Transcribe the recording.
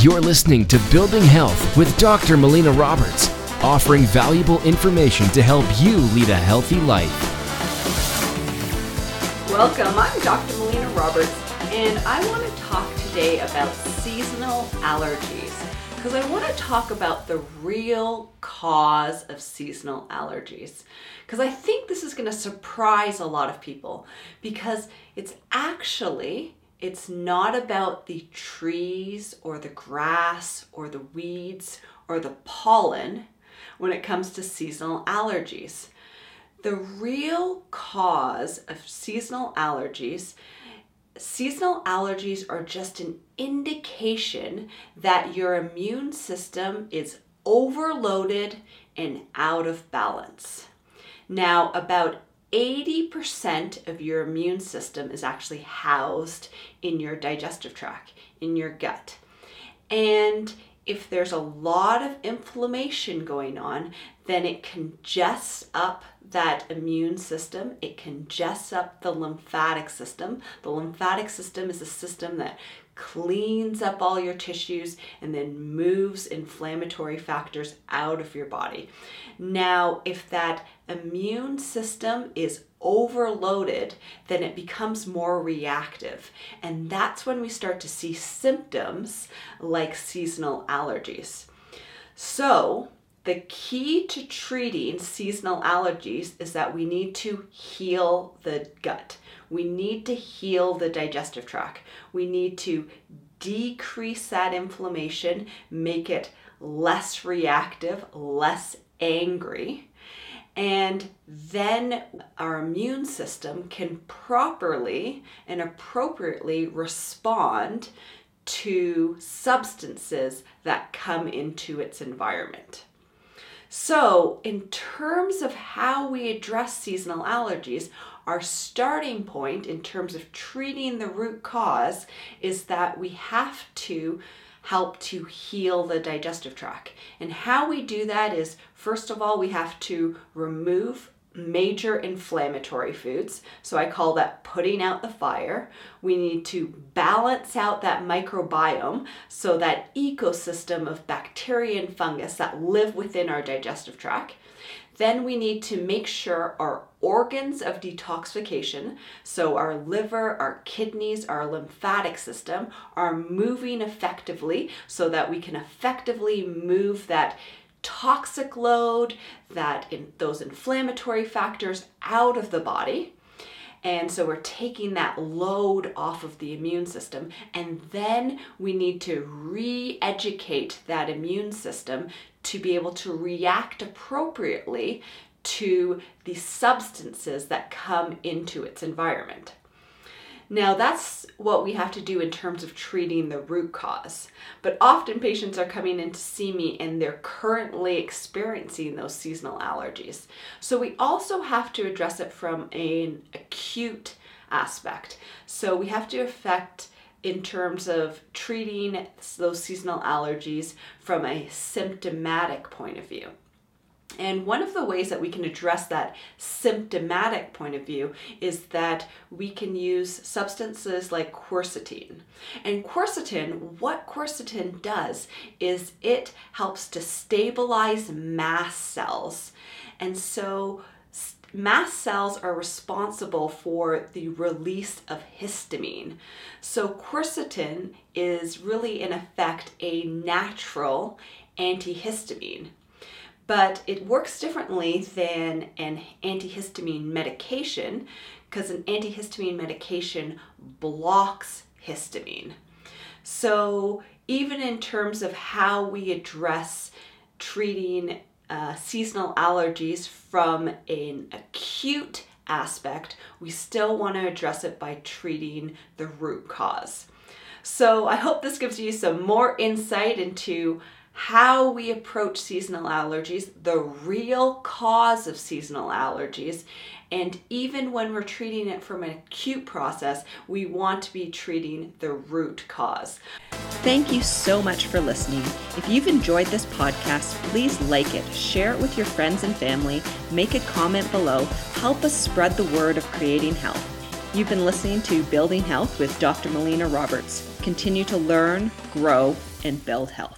You're listening to Building Health with Dr. Melina Roberts, offering valuable information to help you lead a healthy life. Welcome, I'm Dr. Melina Roberts, and I want to talk today about seasonal allergies because I want to talk about the real cause of seasonal allergies. Because I think this is going to surprise a lot of people because it's actually it's not about the trees or the grass or the weeds or the pollen when it comes to seasonal allergies. The real cause of seasonal allergies seasonal allergies are just an indication that your immune system is overloaded and out of balance. Now, about 80% of your immune system is actually housed in your digestive tract, in your gut. And if there's a lot of inflammation going on, then it congests up that immune system. It congests up the lymphatic system. The lymphatic system is a system that cleans up all your tissues and then moves inflammatory factors out of your body. Now, if that immune system is overloaded, then it becomes more reactive. And that's when we start to see symptoms like seasonal allergies. So, the key to treating seasonal allergies is that we need to heal the gut. We need to heal the digestive tract. We need to decrease that inflammation, make it less reactive, less angry and then our immune system can properly and appropriately respond to substances that come into its environment. So, in terms of how we address seasonal allergies, our starting point in terms of treating the root cause is that we have to help to heal the digestive tract. And how we do that is first of all, we have to remove major inflammatory foods. So I call that putting out the fire. We need to balance out that microbiome, so that ecosystem of bacteria and fungus that live within our digestive tract. Then we need to make sure our organs of detoxification, so our liver, our kidneys, our lymphatic system, are moving effectively so that we can effectively move that toxic load, that in, those inflammatory factors out of the body. And so we're taking that load off of the immune system. And then we need to re educate that immune system to be able to react appropriately to the substances that come into its environment. Now, that's what we have to do in terms of treating the root cause. But often patients are coming in to see me and they're currently experiencing those seasonal allergies. So, we also have to address it from an acute aspect. So, we have to affect in terms of treating those seasonal allergies from a symptomatic point of view. And one of the ways that we can address that symptomatic point of view is that we can use substances like quercetin. And quercetin, what quercetin does is it helps to stabilize mast cells. And so mast cells are responsible for the release of histamine. So quercetin is really in effect a natural antihistamine but it works differently than an antihistamine medication because an antihistamine medication blocks histamine. So, even in terms of how we address treating uh, seasonal allergies from an acute aspect, we still want to address it by treating the root cause. So, I hope this gives you some more insight into how we approach seasonal allergies, the real cause of seasonal allergies, and even when we're treating it from an acute process, we want to be treating the root cause. Thank you so much for listening. If you've enjoyed this podcast, please like it, share it with your friends and family, make a comment below, help us spread the word of creating health. You've been listening to Building Health with Dr. Melina Roberts. Continue to learn, grow, and build health.